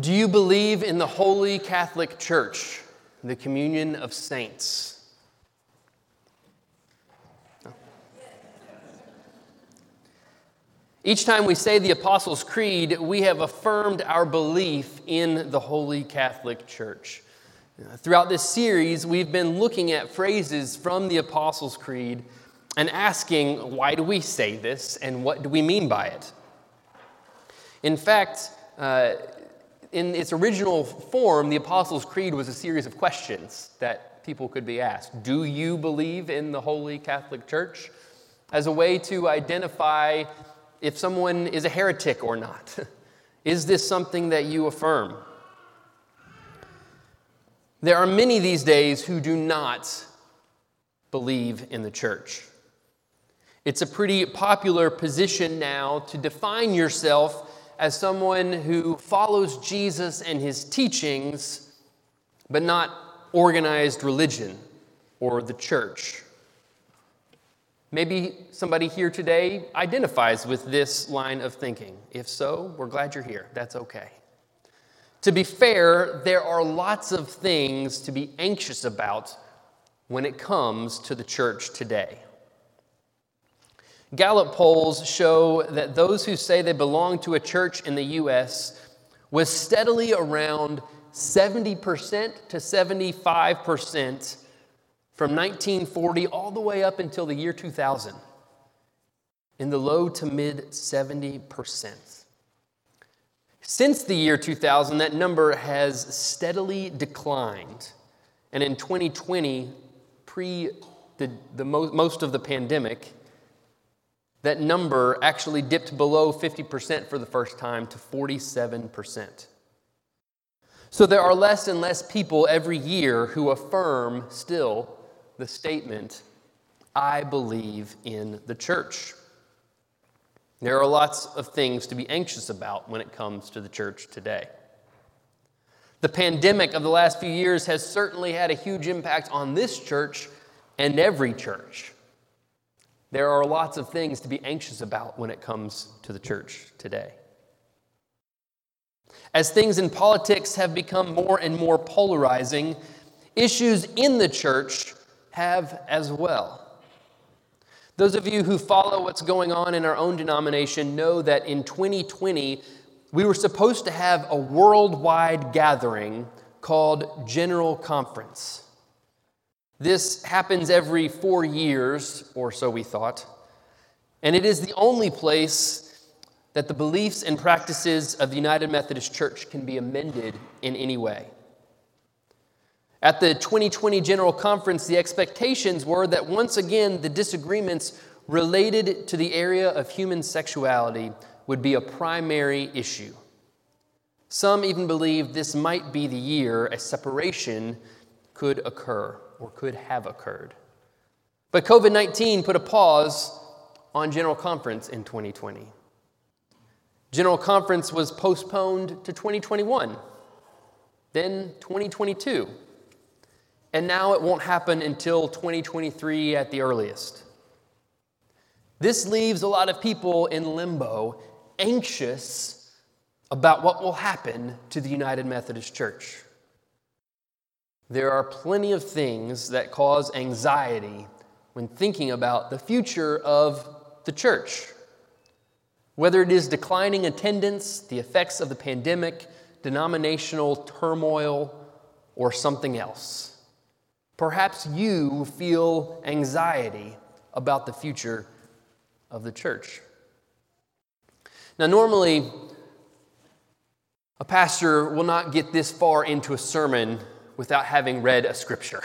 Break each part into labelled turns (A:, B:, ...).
A: Do you believe in the Holy Catholic Church, the communion of saints? Each time we say the Apostles' Creed, we have affirmed our belief in the Holy Catholic Church. Throughout this series, we've been looking at phrases from the Apostles' Creed and asking, why do we say this and what do we mean by it? In fact, uh, in its original form, the Apostles' Creed was a series of questions that people could be asked. Do you believe in the Holy Catholic Church? As a way to identify if someone is a heretic or not. is this something that you affirm? There are many these days who do not believe in the church. It's a pretty popular position now to define yourself as someone who follows Jesus and his teachings, but not organized religion or the church. Maybe somebody here today identifies with this line of thinking. If so, we're glad you're here. That's okay. To be fair, there are lots of things to be anxious about when it comes to the church today. Gallup polls show that those who say they belong to a church in the U.S. was steadily around 70% to 75% from 1940 all the way up until the year 2000, in the low to mid 70%. Since the year 2000, that number has steadily declined. And in 2020, pre the, the mo- most of the pandemic, that number actually dipped below 50% for the first time to 47%. So there are less and less people every year who affirm still the statement, I believe in the church. There are lots of things to be anxious about when it comes to the church today. The pandemic of the last few years has certainly had a huge impact on this church and every church. There are lots of things to be anxious about when it comes to the church today. As things in politics have become more and more polarizing, issues in the church have as well. Those of you who follow what's going on in our own denomination know that in 2020, we were supposed to have a worldwide gathering called General Conference. This happens every four years, or so we thought, and it is the only place that the beliefs and practices of the United Methodist Church can be amended in any way. At the 2020 General Conference, the expectations were that once again the disagreements related to the area of human sexuality would be a primary issue. Some even believed this might be the year a separation could occur or could have occurred. But COVID 19 put a pause on General Conference in 2020. General Conference was postponed to 2021, then 2022 and now it won't happen until 2023 at the earliest. This leaves a lot of people in limbo, anxious about what will happen to the United Methodist Church. There are plenty of things that cause anxiety when thinking about the future of the church. Whether it is declining attendance, the effects of the pandemic, denominational turmoil, or something else. Perhaps you feel anxiety about the future of the church. Now, normally, a pastor will not get this far into a sermon without having read a scripture.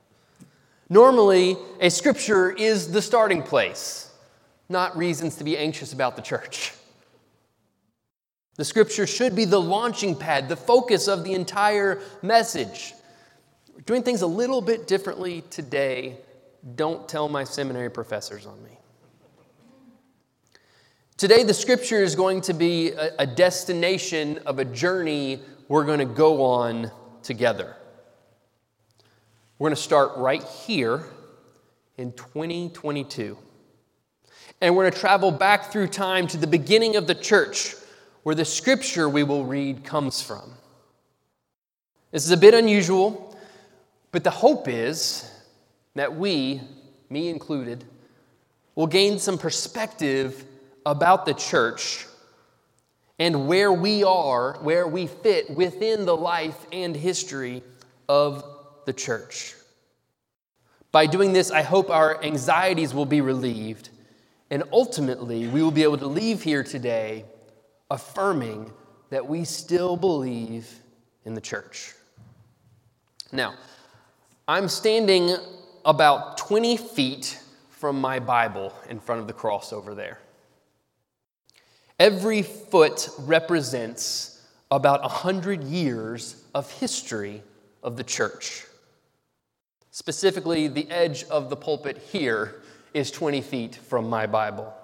A: normally, a scripture is the starting place, not reasons to be anxious about the church. The scripture should be the launching pad, the focus of the entire message. We're doing things a little bit differently today. Don't tell my seminary professors on me. Today, the scripture is going to be a, a destination of a journey we're going to go on together. We're going to start right here in 2022. And we're going to travel back through time to the beginning of the church where the scripture we will read comes from. This is a bit unusual, but the hope is that we, me included, will gain some perspective about the church and where we are, where we fit within the life and history of the church. By doing this, I hope our anxieties will be relieved, and ultimately, we will be able to leave here today affirming that we still believe in the church. Now, I'm standing about 20 feet from my Bible in front of the cross over there. Every foot represents about 100 years of history of the church. Specifically, the edge of the pulpit here is 20 feet from my Bible.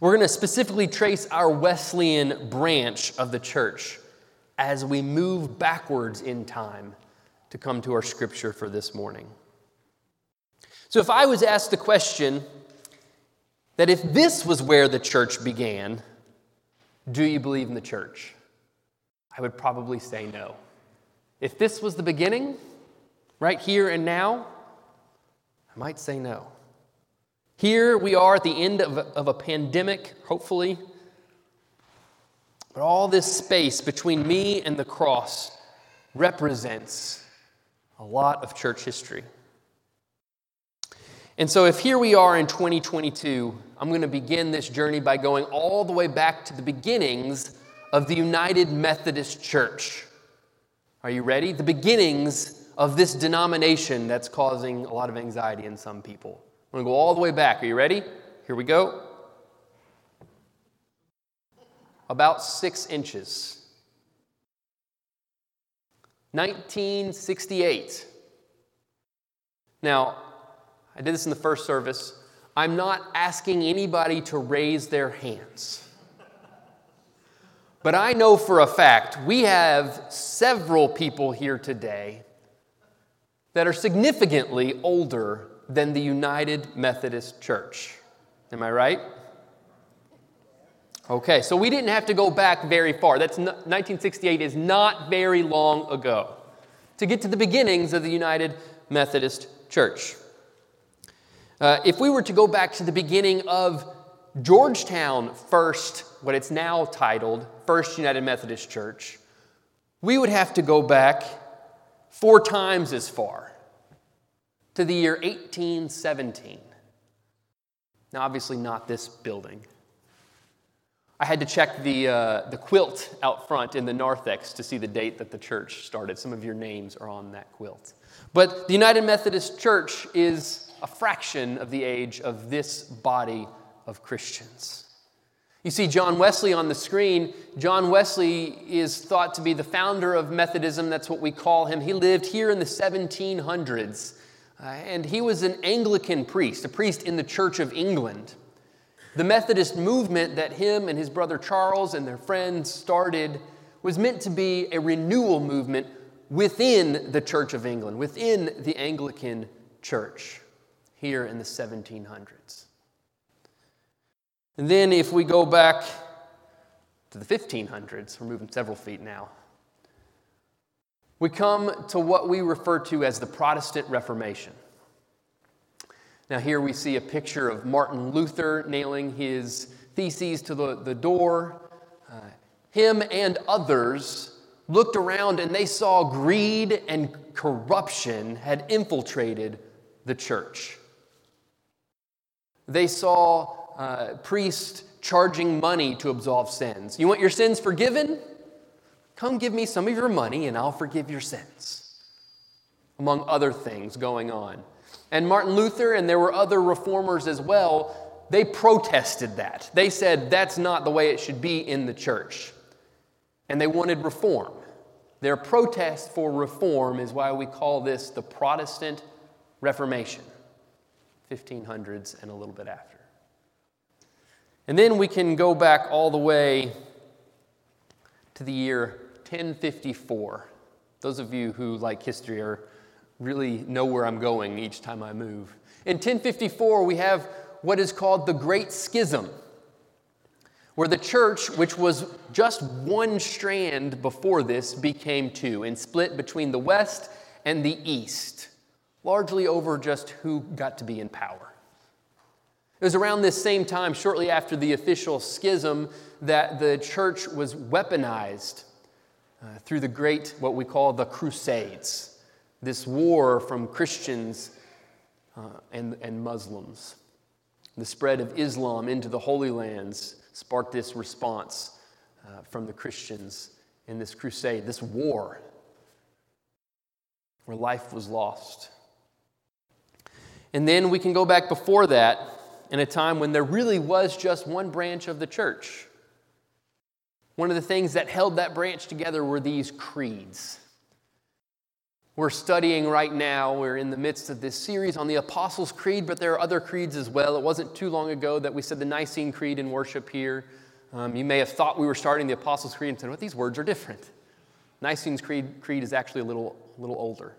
A: We're going to specifically trace our Wesleyan branch of the church as we move backwards in time to come to our scripture for this morning. So, if I was asked the question that if this was where the church began, do you believe in the church? I would probably say no. If this was the beginning, right here and now, I might say no. Here we are at the end of a, of a pandemic, hopefully. But all this space between me and the cross represents a lot of church history. And so, if here we are in 2022, I'm going to begin this journey by going all the way back to the beginnings of the United Methodist Church. Are you ready? The beginnings of this denomination that's causing a lot of anxiety in some people. I'm going to go all the way back. Are you ready? Here we go. About six inches. 1968. Now, I did this in the first service. I'm not asking anybody to raise their hands. But I know for a fact we have several people here today that are significantly older than the United Methodist Church. Am I right? Okay, so we didn't have to go back very far. That's 1968 is not very long ago to get to the beginnings of the United Methodist Church. Uh, if we were to go back to the beginning of Georgetown First, what it's now titled, First United Methodist Church, we would have to go back four times as far to the year 1817. Now, obviously, not this building. I had to check the, uh, the quilt out front in the narthex to see the date that the church started. Some of your names are on that quilt. But the United Methodist Church is a fraction of the age of this body of Christians. You see John Wesley on the screen. John Wesley is thought to be the founder of Methodism. That's what we call him. He lived here in the 1700s, uh, and he was an Anglican priest, a priest in the Church of England. The Methodist movement that him and his brother Charles and their friends started was meant to be a renewal movement within the Church of England, within the Anglican Church here in the 1700s. And then if we go back to the 1500s, we're moving several feet now, we come to what we refer to as the Protestant Reformation. Now, here we see a picture of Martin Luther nailing his theses to the, the door. Uh, him and others looked around and they saw greed and corruption had infiltrated the church. They saw uh, priest charging money to absolve sins. You want your sins forgiven? Come give me some of your money and I'll forgive your sins. Among other things going on. And Martin Luther, and there were other reformers as well, they protested that. They said that's not the way it should be in the church. And they wanted reform. Their protest for reform is why we call this the Protestant Reformation, 1500s and a little bit after. And then we can go back all the way to the year 1054. Those of you who like history are really know where I'm going each time I move. In 1054, we have what is called the Great Schism, where the church, which was just one strand before this, became two and split between the West and the East, largely over just who got to be in power. It was around this same time, shortly after the official schism, that the church was weaponized uh, through the great, what we call the Crusades, this war from Christians uh, and, and Muslims. The spread of Islam into the Holy Lands sparked this response uh, from the Christians in this crusade, this war where life was lost. And then we can go back before that in a time when there really was just one branch of the church. One of the things that held that branch together were these creeds. We're studying right now, we're in the midst of this series on the Apostles' Creed, but there are other creeds as well. It wasn't too long ago that we said the Nicene Creed in worship here. Um, you may have thought we were starting the Apostles' Creed and said, well, these words are different. Nicene Creed, Creed is actually a little, little older.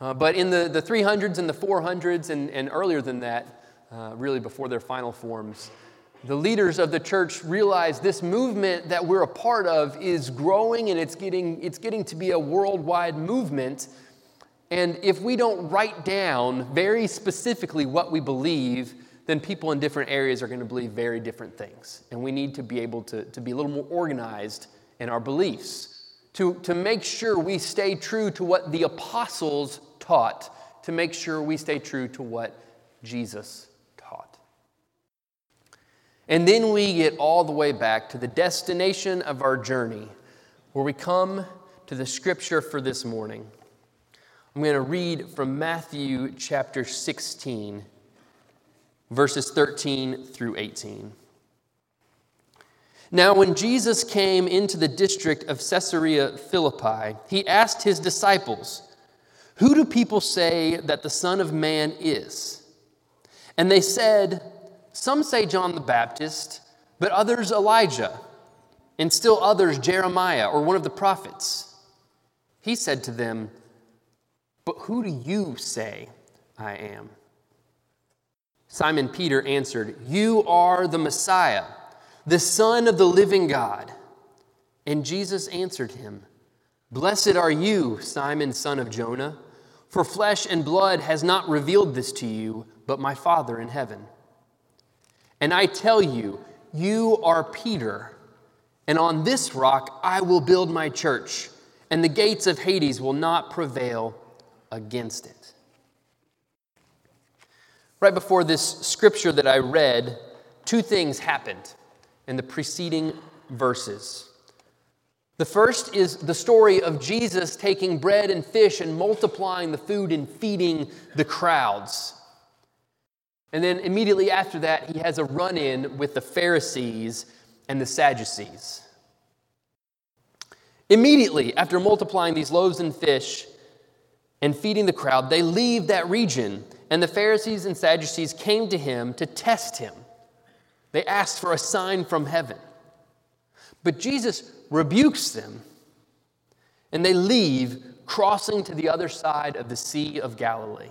A: Uh, but in the, the 300s and the 400s and, and earlier than that, uh, really before their final forms, the leaders of the church realize this movement that we're a part of is growing and it's getting, it's getting to be a worldwide movement. And if we don't write down very specifically what we believe, then people in different areas are going to believe very different things. And we need to be able to, to be a little more organized in our beliefs, to, to make sure we stay true to what the apostles taught, to make sure we stay true to what Jesus taught. and then we get all the way back to the destination of our journey, where we come to the scripture for this morning. I'm going to read from Matthew chapter 16, verses 13 through 18. Now, when Jesus came into the district of Caesarea Philippi, he asked his disciples, Who do people say that the Son of Man is? And they said, some say John the Baptist, but others Elijah, and still others Jeremiah or one of the prophets. He said to them, But who do you say I am? Simon Peter answered, You are the Messiah, the Son of the living God. And Jesus answered him, Blessed are you, Simon, son of Jonah, for flesh and blood has not revealed this to you, but my Father in heaven. And I tell you, you are Peter, and on this rock I will build my church, and the gates of Hades will not prevail against it. Right before this scripture that I read, two things happened in the preceding verses. The first is the story of Jesus taking bread and fish and multiplying the food and feeding the crowds. And then immediately after that, he has a run in with the Pharisees and the Sadducees. Immediately after multiplying these loaves and fish and feeding the crowd, they leave that region, and the Pharisees and Sadducees came to him to test him. They asked for a sign from heaven. But Jesus rebukes them, and they leave, crossing to the other side of the Sea of Galilee.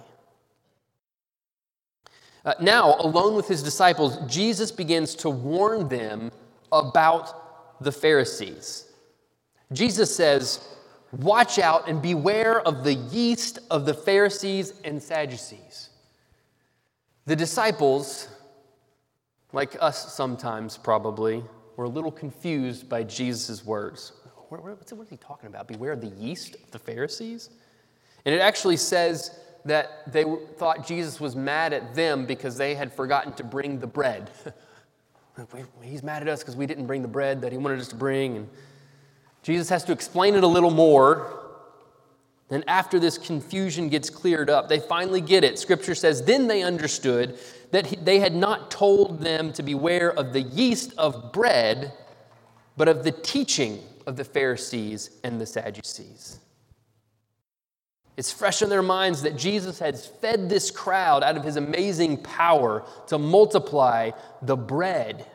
A: Uh, now, alone with his disciples, Jesus begins to warn them about the Pharisees. Jesus says, Watch out and beware of the yeast of the Pharisees and Sadducees. The disciples, like us sometimes probably, were a little confused by Jesus' words. What is he talking about? Beware of the yeast of the Pharisees? And it actually says that they thought Jesus was mad at them because they had forgotten to bring the bread. He's mad at us because we didn't bring the bread that he wanted us to bring. And Jesus has to explain it a little more. Then, after this confusion gets cleared up, they finally get it. Scripture says, Then they understood that they had not told them to beware of the yeast of bread, but of the teaching of the Pharisees and the Sadducees. It's fresh in their minds that Jesus has fed this crowd out of his amazing power to multiply the bread.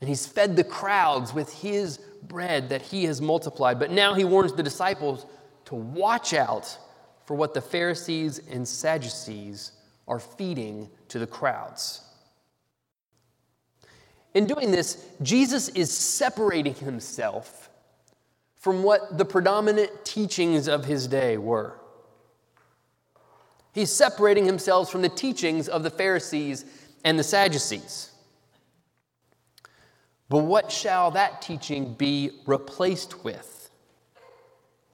A: And he's fed the crowds with his bread that he has multiplied. But now he warns the disciples to watch out for what the Pharisees and Sadducees are feeding to the crowds. In doing this, Jesus is separating himself from what the predominant teachings of his day were. He's separating himself from the teachings of the Pharisees and the Sadducees. But what shall that teaching be replaced with?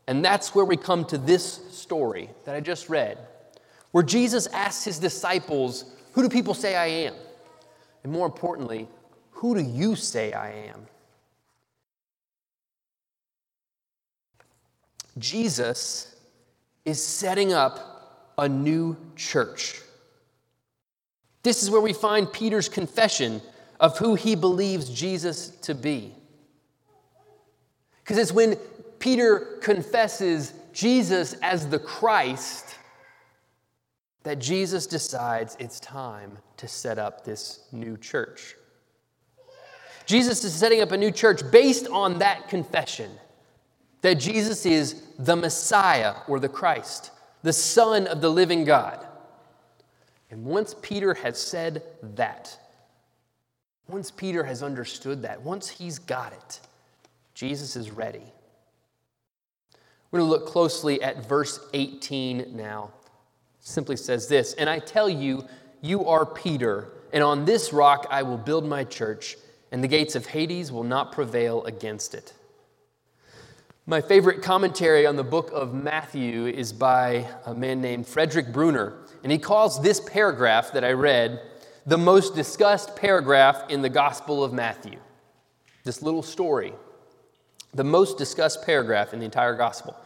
A: And that's where we come to this story that I just read, where Jesus asks his disciples, Who do people say I am? And more importantly, who do you say I am? Jesus is setting up a new church. This is where we find Peter's confession of who he believes Jesus to be. Because it's when Peter confesses Jesus as the Christ that Jesus decides it's time to set up this new church. Jesus is setting up a new church based on that confession that Jesus is the Messiah or the Christ, the Son of the living God. And once Peter has said that, once Peter has understood that, once he's got it, Jesus is ready. We're going to look closely at verse 18 now. Simply says this, and I tell you, you are Peter, and on this rock I will build my church and the gates of Hades will not prevail against it. My favorite commentary on the book of Matthew is by a man named Frederick Bruner, and he calls this paragraph that I read the most discussed paragraph in the Gospel of Matthew. This little story, the most discussed paragraph in the entire Gospel.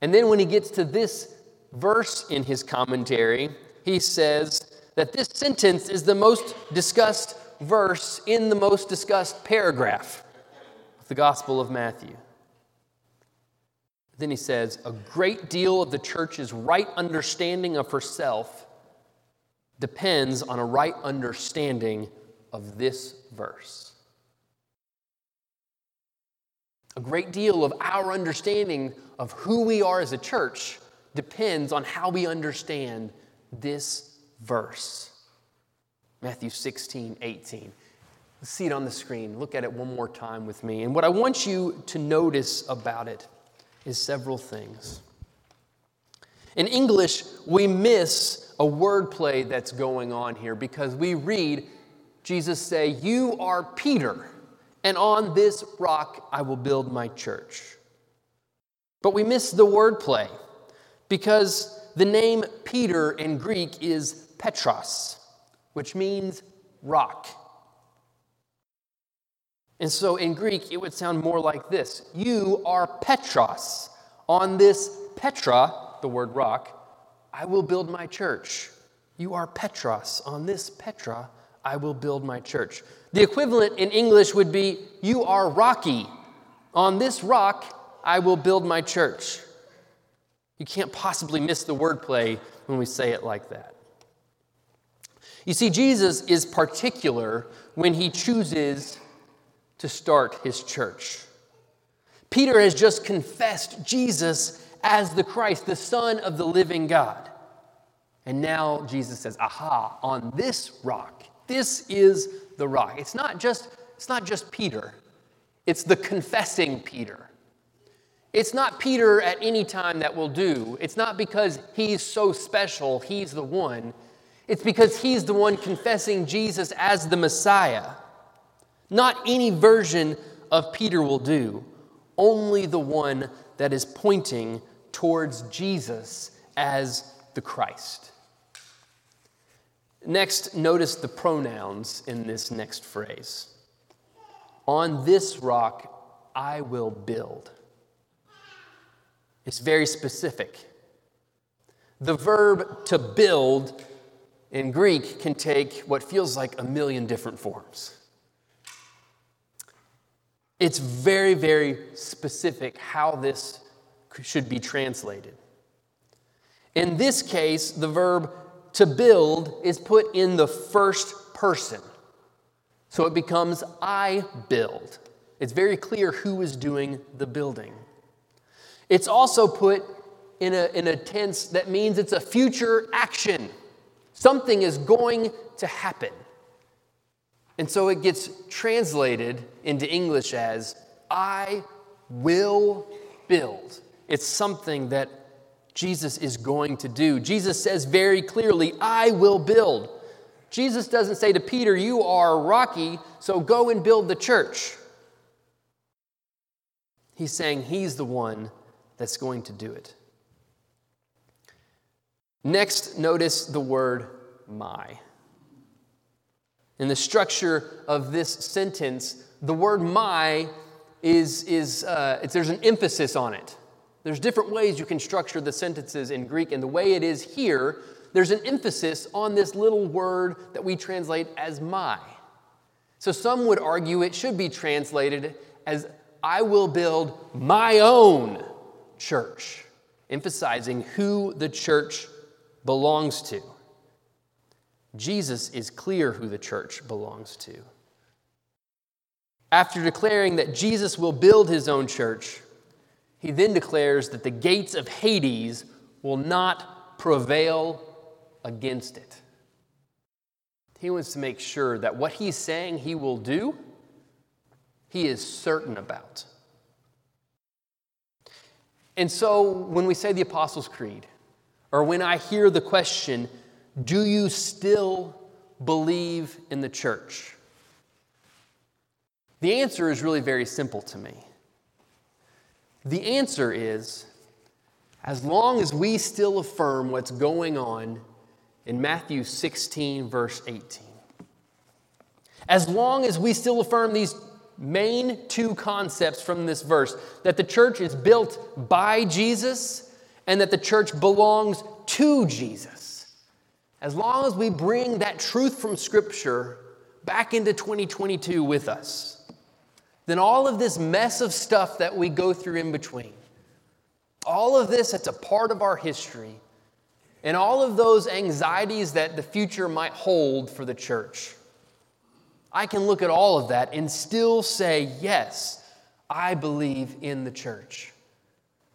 A: And then when he gets to this verse in his commentary, he says that this sentence is the most discussed verse in the most discussed paragraph of the Gospel of Matthew. Then he says, A great deal of the church's right understanding of herself depends on a right understanding of this verse. A great deal of our understanding of who we are as a church depends on how we understand this verse. Matthew 16, 18. Let's see it on the screen. Look at it one more time with me. And what I want you to notice about it is several things. In English, we miss a wordplay that's going on here because we read Jesus say, You are Peter, and on this rock I will build my church. But we miss the wordplay because the name Peter in Greek is Petros which means rock. And so in Greek, it would sound more like this You are Petros. On this Petra, the word rock, I will build my church. You are Petros. On this Petra, I will build my church. The equivalent in English would be You are rocky. On this rock, I will build my church. You can't possibly miss the wordplay when we say it like that. You see, Jesus is particular when he chooses to start his church. Peter has just confessed Jesus as the Christ, the Son of the living God. And now Jesus says, Aha, on this rock, this is the rock. It's not just, it's not just Peter, it's the confessing Peter. It's not Peter at any time that will do. It's not because he's so special, he's the one. It's because he's the one confessing Jesus as the Messiah. Not any version of Peter will do, only the one that is pointing towards Jesus as the Christ. Next, notice the pronouns in this next phrase. On this rock I will build. It's very specific. The verb to build in Greek can take what feels like a million different forms. It's very, very specific how this should be translated. In this case, the verb to build is put in the first person. So it becomes I build. It's very clear who is doing the building. It's also put in a, in a tense that means it's a future action. Something is going to happen. And so it gets translated into English as, I will build. It's something that Jesus is going to do. Jesus says very clearly, I will build. Jesus doesn't say to Peter, You are rocky, so go and build the church. He's saying he's the one that's going to do it. Next, notice the word my. In the structure of this sentence, the word my is, is uh, there's an emphasis on it. There's different ways you can structure the sentences in Greek, and the way it is here, there's an emphasis on this little word that we translate as my. So some would argue it should be translated as I will build my own church, emphasizing who the church belongs to. Jesus is clear who the church belongs to. After declaring that Jesus will build his own church, he then declares that the gates of Hades will not prevail against it. He wants to make sure that what he's saying he will do, he is certain about. And so when we say the Apostles' Creed, or when I hear the question, do you still believe in the church? The answer is really very simple to me. The answer is as long as we still affirm what's going on in Matthew 16, verse 18, as long as we still affirm these main two concepts from this verse that the church is built by Jesus and that the church belongs to Jesus. As long as we bring that truth from Scripture back into 2022 with us, then all of this mess of stuff that we go through in between, all of this that's a part of our history, and all of those anxieties that the future might hold for the church, I can look at all of that and still say, yes, I believe in the church.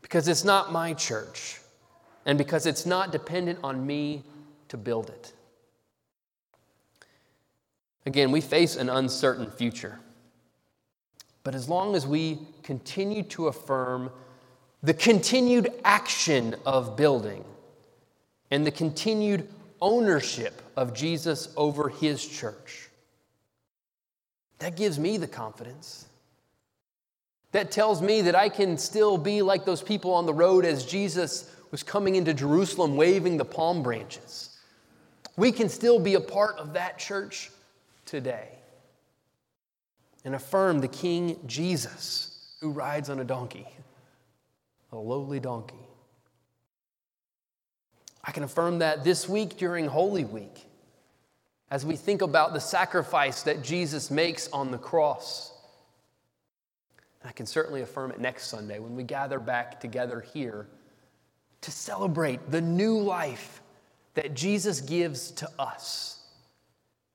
A: Because it's not my church, and because it's not dependent on me to build it. Again, we face an uncertain future. But as long as we continue to affirm the continued action of building and the continued ownership of Jesus over his church, that gives me the confidence. That tells me that I can still be like those people on the road as Jesus was coming into Jerusalem waving the palm branches. We can still be a part of that church today and affirm the King Jesus who rides on a donkey, a lowly donkey. I can affirm that this week during Holy Week as we think about the sacrifice that Jesus makes on the cross. I can certainly affirm it next Sunday when we gather back together here to celebrate the new life that Jesus gives to us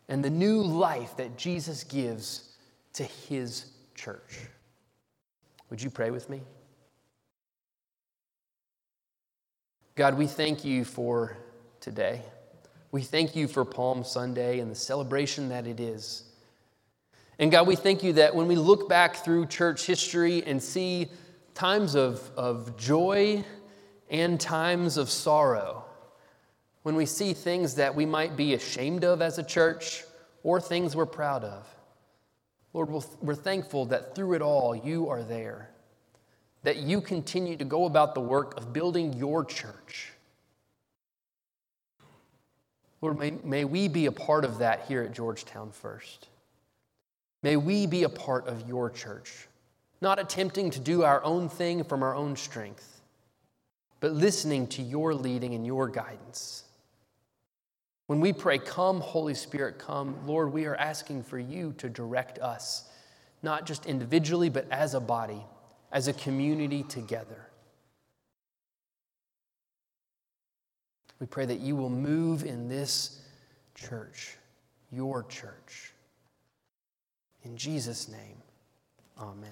A: and the new life that Jesus gives to his church. Would you pray with me? God, we thank you for today. We thank you for Palm Sunday and the celebration that it is. And God, we thank you that when we look back through church history and see times of, of joy and times of sorrow, when we see things that we might be ashamed of as a church or things we're proud of, Lord, we're thankful that through it all you are there, that you continue to go about the work of building your church. Lord, may, may we be a part of that here at Georgetown First. May we be a part of your church, not attempting to do our own thing from our own strength, but listening to your leading and your guidance. When we pray, Come, Holy Spirit, come, Lord, we are asking for you to direct us, not just individually, but as a body, as a community together. We pray that you will move in this church, your church. In Jesus' name, amen.